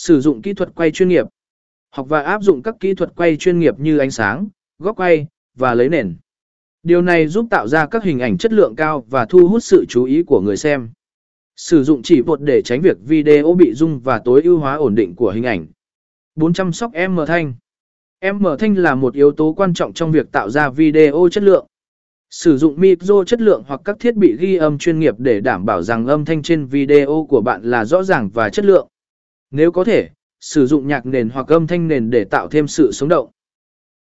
Sử dụng kỹ thuật quay chuyên nghiệp. Học và áp dụng các kỹ thuật quay chuyên nghiệp như ánh sáng, góc quay, và lấy nền. Điều này giúp tạo ra các hình ảnh chất lượng cao và thu hút sự chú ý của người xem. Sử dụng chỉ bột để tránh việc video bị rung và tối ưu hóa ổn định của hình ảnh. 400 sóc M thanh. M thanh là một yếu tố quan trọng trong việc tạo ra video chất lượng. Sử dụng micro chất lượng hoặc các thiết bị ghi âm chuyên nghiệp để đảm bảo rằng âm thanh trên video của bạn là rõ ràng và chất lượng. Nếu có thể, sử dụng nhạc nền hoặc âm thanh nền để tạo thêm sự sống động.